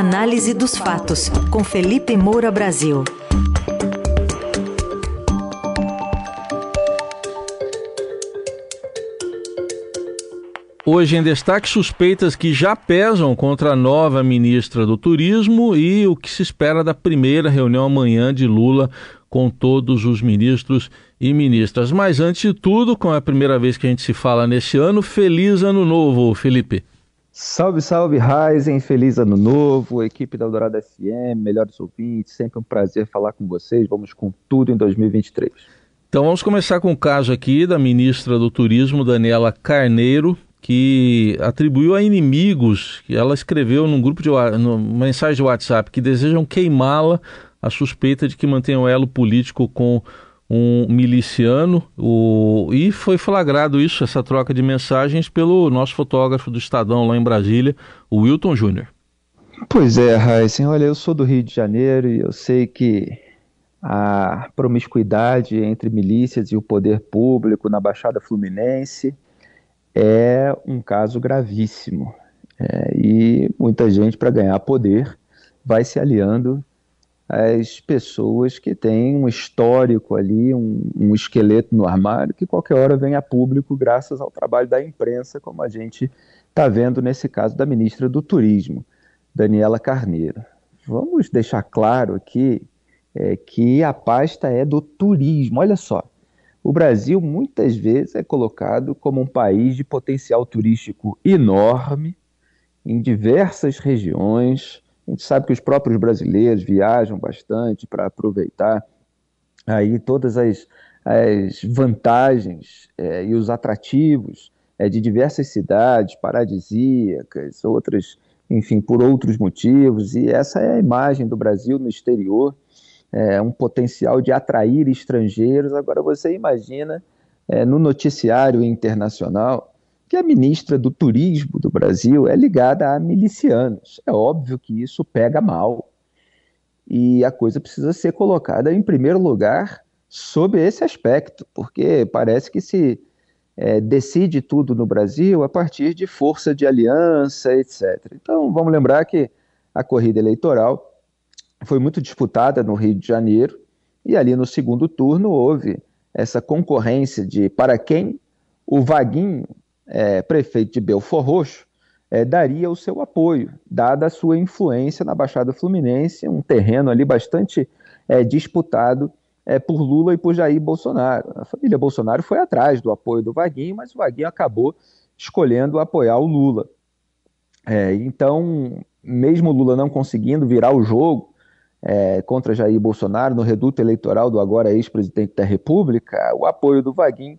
Análise dos fatos, com Felipe Moura Brasil. Hoje em destaque suspeitas que já pesam contra a nova ministra do Turismo e o que se espera da primeira reunião amanhã de Lula com todos os ministros e ministras. Mas antes de tudo, como é a primeira vez que a gente se fala nesse ano, feliz ano novo, Felipe. Salve, salve, Ryzen, feliz ano novo, equipe da Eldorado FM, melhores ouvintes, sempre um prazer falar com vocês, vamos com tudo em 2023. Então vamos começar com o caso aqui da ministra do Turismo, Daniela Carneiro, que atribuiu a inimigos, que ela escreveu num grupo de numa mensagem de WhatsApp que desejam queimá-la a suspeita de que mantém um elo político com um miliciano o, e foi flagrado isso, essa troca de mensagens pelo nosso fotógrafo do Estadão lá em Brasília, o Wilton Júnior. Pois é, Raíssen, olha, eu sou do Rio de Janeiro e eu sei que a promiscuidade entre milícias e o poder público na Baixada Fluminense é um caso gravíssimo. É, e muita gente, para ganhar poder, vai se aliando às pessoas que têm um histórico ali, um, um, esqueleto no armário, que qualquer hora vem a público graças ao trabalho da imprensa, como a gente está vendo nesse caso da ministra do Turismo, Daniela Carneiro. Vamos deixar claro aqui é, que a pasta é do turismo. Olha só, o Brasil muitas vezes é colocado como um país de potencial turístico enorme em diversas regiões. A gente sabe que os próprios brasileiros viajam bastante para aproveitar aí todas as, as vantagens é, e os atrativos é, de diversas cidades paradisíacas, outras, enfim, por outros motivos. E essa é a imagem do Brasil no exterior é, um potencial de atrair estrangeiros. Agora, você imagina no noticiário internacional que a ministra do Turismo do Brasil é ligada a milicianos. É óbvio que isso pega mal. E a coisa precisa ser colocada em primeiro lugar sob esse aspecto, porque parece que se é, decide tudo no Brasil a partir de força de aliança, etc. Então, vamos lembrar que a corrida eleitoral foi muito disputada no Rio de Janeiro, e ali no segundo turno houve essa concorrência de para quem o Vaguinho, é, prefeito de Belfor Roxo, é, daria o seu apoio, dada a sua influência na Baixada Fluminense, um terreno ali bastante é, disputado é, por Lula e por Jair Bolsonaro. A família Bolsonaro foi atrás do apoio do Vaguinho, mas o Vaguinho acabou escolhendo apoiar o Lula. É, então, mesmo Lula não conseguindo virar o jogo, é, contra Jair Bolsonaro no reduto eleitoral do agora ex-presidente da República, o apoio do Vaguinho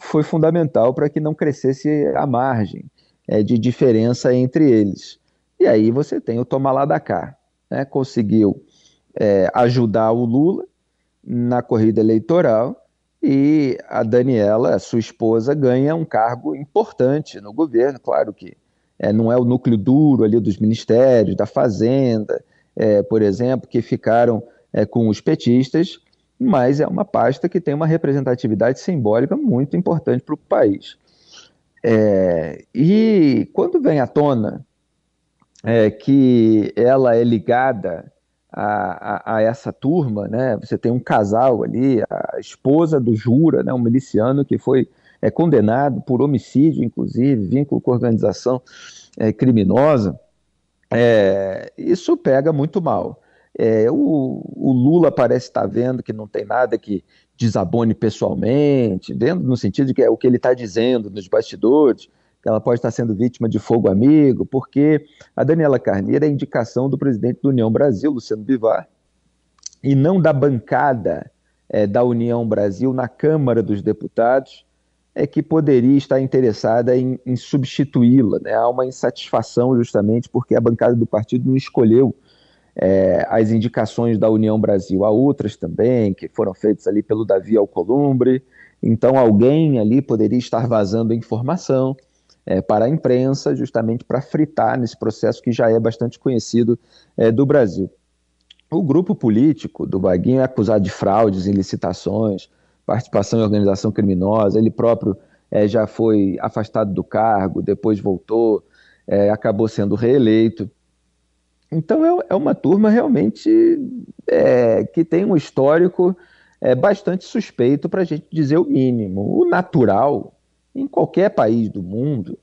foi fundamental para que não crescesse a margem é, de diferença entre eles. E aí você tem o Toma lá da cá, né? conseguiu é, ajudar o Lula na corrida eleitoral e a Daniela, sua esposa, ganha um cargo importante no governo, claro que é, não é o núcleo duro ali dos ministérios, da Fazenda, é, por exemplo, que ficaram é, com os petistas, mas é uma pasta que tem uma representatividade simbólica muito importante para o país. É, e quando vem à tona é, que ela é ligada a, a, a, essa turma, né? Você tem um casal ali, a esposa do Jura, né? um miliciano que foi é, condenado por homicídio, inclusive, vínculo com organização é, criminosa é, isso pega muito mal. É, o, o, Lula parece estar vendo que não tem nada que desabone pessoalmente, vendo no sentido de que é o que ele está dizendo nos bastidores, que ela pode estar sendo vítima de fogo amigo, porque a Daniela Carneiro é indicação do presidente da União Brasil, Luciano Bivar, e não da bancada é, da União Brasil na Câmara dos Deputados, é que poderia estar interessada em, em substituí-la. Né? Há uma insatisfação justamente porque a bancada do partido não escolheu é, as indicações da União Brasil. Há outras também que foram feitas ali pelo Davi Alcolumbre. Então alguém ali poderia estar vazando informação é, para a imprensa, justamente para fritar nesse processo que já é bastante conhecido é, do Brasil. O grupo político do Baguinho é acusado de fraudes em licitações, participação em organização criminosa, ele próprio é, já foi afastado do cargo, depois voltou, é, acabou sendo reeleito. Então é, é uma turma realmente é, que tem um histórico é, bastante suspeito para a gente dizer o mínimo. O natural, em qualquer país do mundo,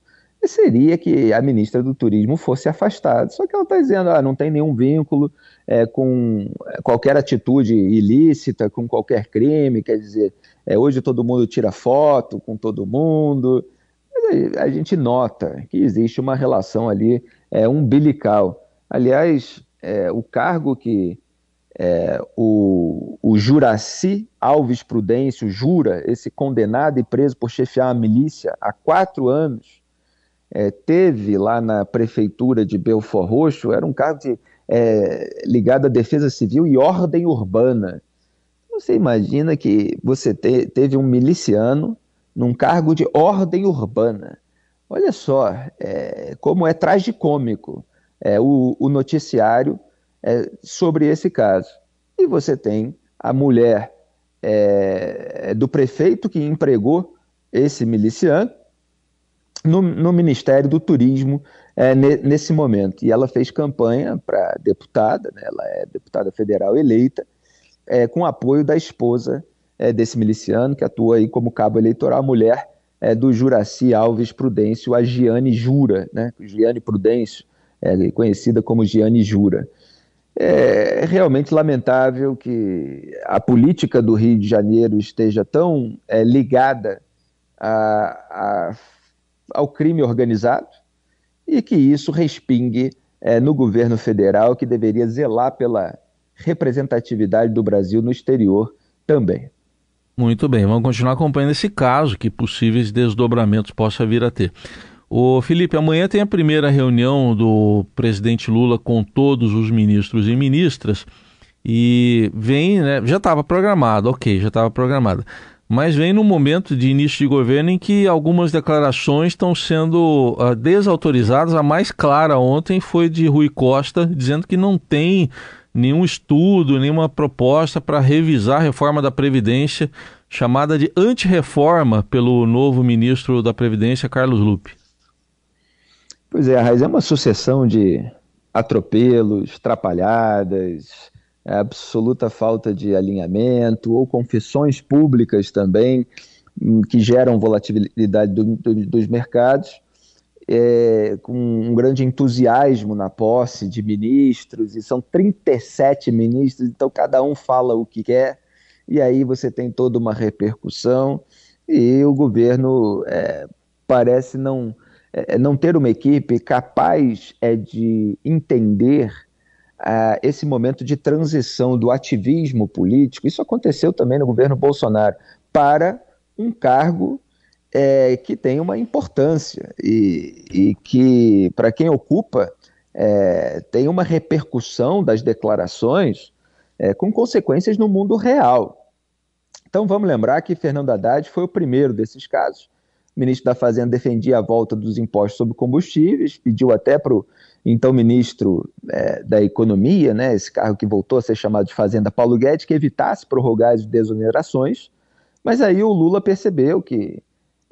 seria que a ministra do Turismo fosse afastada. Só que ela está dizendo, ah, não tem nenhum vínculo é, com qualquer atitude ilícita, com qualquer crime, quer dizer, é, hoje todo mundo tira foto com todo mundo. A gente nota que existe uma relação ali é, umbilical. Aliás, é, o cargo que é, o, o Juraci Alves Prudêncio jura, esse condenado e preso por chefiar a milícia há quatro anos, é, teve lá na prefeitura de Belfort Roxo, era um cargo de, é, ligado à defesa civil e ordem urbana. Você imagina que você te, teve um miliciano num cargo de ordem urbana. Olha só é, como é tragicômico é, o, o noticiário é, sobre esse caso. E você tem a mulher é, do prefeito que empregou esse miliciano no, no Ministério do Turismo é, nesse momento. E ela fez campanha para deputada, né, ela é deputada federal eleita, é, com apoio da esposa é, desse miliciano, que atua aí como cabo eleitoral, a mulher do Juraci Alves Prudêncio, a Giane Jura, né, Giane Prudêncio, é, conhecida como Giane Jura. É realmente lamentável que a política do Rio de Janeiro esteja tão é, ligada a, a, ao crime organizado e que isso respingue é, no governo federal, que deveria zelar pela representatividade do Brasil no exterior também. Muito bem, vamos continuar acompanhando esse caso, que possíveis desdobramentos possa vir a ter. O Felipe, amanhã tem a primeira reunião do presidente Lula com todos os ministros e ministras e vem, né, já estava programado, ok, já estava programado, mas vem num momento de início de governo em que algumas declarações estão sendo uh, desautorizadas. A mais clara ontem foi de Rui Costa, dizendo que não tem nenhum estudo, nenhuma proposta para revisar a reforma da Previdência, chamada de antirreforma pelo novo ministro da Previdência, Carlos Lupe. Pois é, Raiz, é uma sucessão de atropelos, trapalhadas, absoluta falta de alinhamento, ou confissões públicas também, hum, que geram volatilidade do, do, dos mercados, é, com um grande entusiasmo na posse de ministros, e são 37 ministros, então cada um fala o que quer, e aí você tem toda uma repercussão, e o governo é, parece não é, é, não ter uma equipe capaz é, de entender uh, esse momento de transição do ativismo político, isso aconteceu também no governo Bolsonaro, para um cargo é, que tem uma importância e, e que, para quem ocupa, é, tem uma repercussão das declarações é, com consequências no mundo real. Então vamos lembrar que Fernando Haddad foi o primeiro desses casos ministro da Fazenda defendia a volta dos impostos sobre combustíveis, pediu até para o então ministro é, da Economia, né, esse cargo que voltou a ser chamado de Fazenda, Paulo Guedes, que evitasse prorrogar as desonerações, mas aí o Lula percebeu que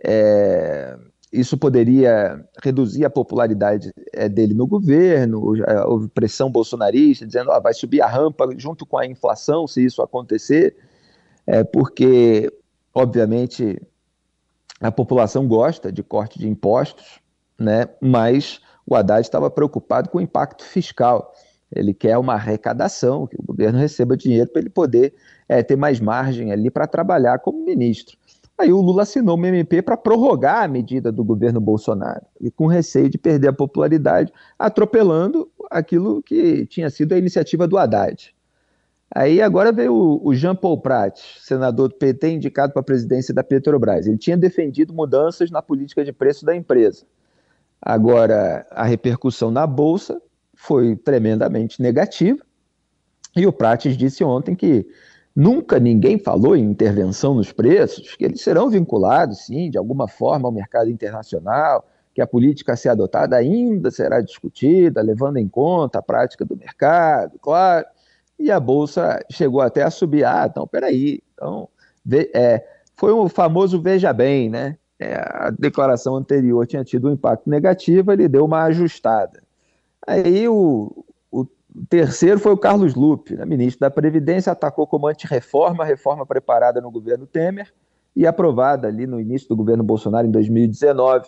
é, isso poderia reduzir a popularidade é, dele no governo, houve pressão bolsonarista dizendo que vai subir a rampa junto com a inflação se isso acontecer, é, porque, obviamente, a população gosta de corte de impostos, né? mas o Haddad estava preocupado com o impacto fiscal. Ele quer uma arrecadação, que o governo receba dinheiro para ele poder é, ter mais margem ali para trabalhar como ministro. Aí o Lula assinou uma MP para prorrogar a medida do governo Bolsonaro, e com receio de perder a popularidade, atropelando aquilo que tinha sido a iniciativa do Haddad. Aí agora veio o, Jean Paul Prat, senador do PT, indicado para a presidência da Petrobras. Ele tinha defendido mudanças na política de preço da empresa. Agora, a repercussão na Bolsa foi tremendamente negativa. E o Prates disse ontem que nunca ninguém falou em intervenção nos preços, que eles serão vinculados, sim, de alguma forma ao mercado internacional, que a política a ser adotada ainda será discutida, levando em conta a prática do mercado, claro e a bolsa chegou até a subir. Ah, então peraí. Então, é, foi o famoso veja bem, né? É, a declaração anterior tinha tido um impacto negativo, ele deu uma ajustada. Aí o, o, terceiro foi o Carlos Lupe, né, ministro da Previdência, atacou como antirreforma a reforma preparada no governo Temer e aprovada ali no início do governo Bolsonaro em 2019.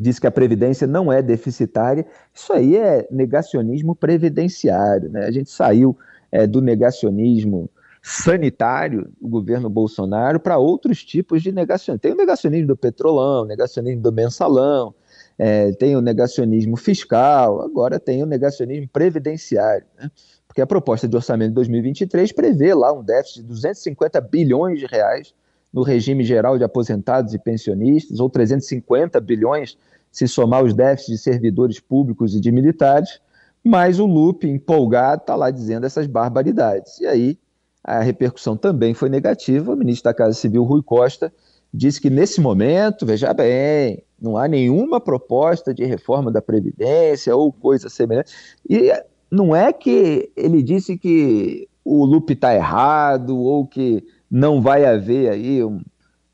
Disse que a Previdência não é deficitária. Isso aí é negacionismo previdenciário. Né? A gente saiu é, do negacionismo sanitário do governo Bolsonaro para outros tipos de negacionismo. Tem o negacionismo do petrolão, o negacionismo do mensalão, é, tem o negacionismo fiscal, agora tem o negacionismo previdenciário. Né? Porque a proposta de orçamento de 2023 prevê lá um déficit de 250 bilhões de reais no regime geral de aposentados e pensionistas, ou 350 bilhões se somar os déficits de servidores públicos e de militares, mas o Lupe, empolgado, está lá dizendo essas barbaridades. E aí a repercussão também foi negativa. O ministro da Casa Civil, Rui Costa, disse que nesse momento, veja bem, não há nenhuma proposta de reforma da Previdência ou coisa semelhante. E não é que ele disse que o Lupe está errado ou que não vai haver aí um,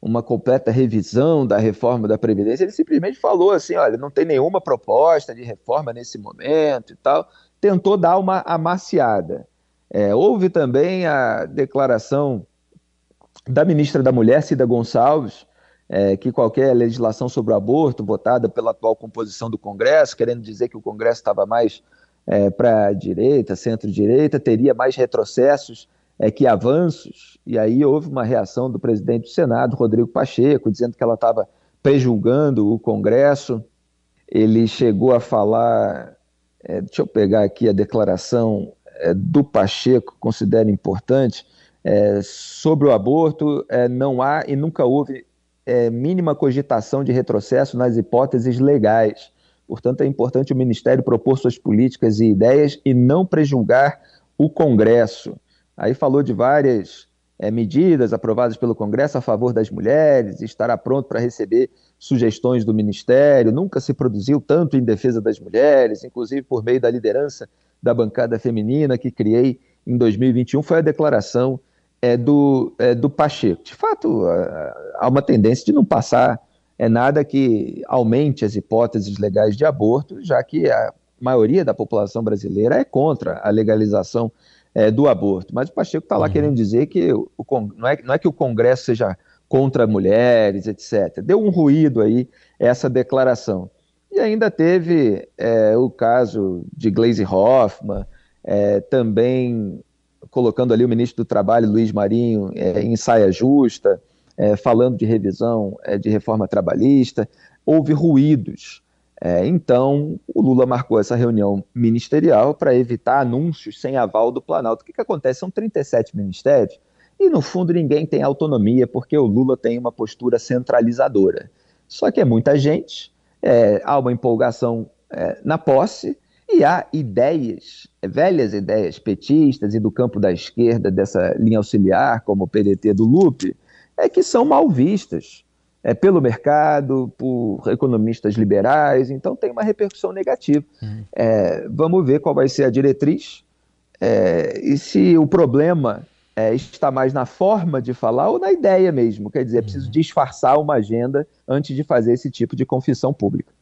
uma completa revisão da reforma da Previdência. Ele simplesmente falou assim: olha, não tem nenhuma proposta de reforma nesse momento e tal. Tentou dar uma amaciada. É, houve também a declaração da ministra da Mulher, Cida Gonçalves, é, que qualquer legislação sobre o aborto votada pela atual composição do Congresso, querendo dizer que o Congresso estava mais é, para a direita, centro-direita, teria mais retrocessos é, que avanços. E aí houve uma reação do presidente do Senado, Rodrigo Pacheco, dizendo que ela estava prejulgando o Congresso. Ele chegou a falar, é, deixa eu pegar aqui a declaração é, do Pacheco, considero importante, é, sobre o aborto, é, não há e nunca houve é, mínima cogitação de retrocesso nas hipóteses legais. Portanto, é importante o Ministério propor suas políticas e ideias e não prejulgar o Congresso. Aí falou de várias é, medidas aprovadas pelo Congresso a favor das mulheres, estará pronto para receber sugestões do Ministério. Nunca se produziu tanto em defesa das mulheres, inclusive por meio da liderança da bancada feminina que criei em 2021, foi a declaração é, do, é, do Pacheco. De fato, há uma tendência de não passar é, nada que aumente as hipóteses legais de aborto, já que a maioria da população brasileira é contra a legalização é, do aborto. Mas o Pacheco está lá uhum. querendo dizer que o, não, é, não é que o Congresso seja contra mulheres, etc. Deu um ruído aí essa declaração. E ainda teve é, o caso de Glaze Hoffman, é, também colocando ali o ministro do Trabalho, Luiz Marinho, é, em saia justa, é, falando de revisão é, de reforma trabalhista. Houve ruídos. É, então, o Lula marcou essa reunião ministerial para evitar anúncios sem aval do Planalto. O que, que acontece? São 37 ministérios e, no fundo, ninguém tem autonomia porque o Lula tem uma postura centralizadora. Só que é muita gente é, há uma empolgação é, na posse e há ideias, velhas ideias petistas e do campo da esquerda dessa linha auxiliar, como o PDT do Lupe, é que são mal vistas é, pelo mercado, por economistas liberais, então tem uma repercussão negativa. Uhum. É, vamos ver qual vai ser a diretriz é, e se o problema é, está mais na forma de falar ou na ideia mesmo. Quer dizer, é preciso uhum. disfarçar uma agenda antes de fazer esse tipo de confissão pública.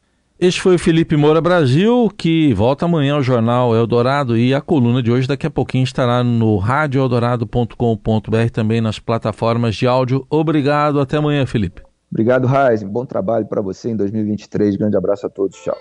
Este foi o Felipe Moura Brasil, que volta amanhã ao Jornal Eldorado e a coluna de hoje daqui a pouquinho estará no radioeldorado.com.br também nas plataformas de áudio. Obrigado, até amanhã, Felipe. Obrigado, Raiz. Bom trabalho para você em 2023. Grande abraço a todos. Tchau.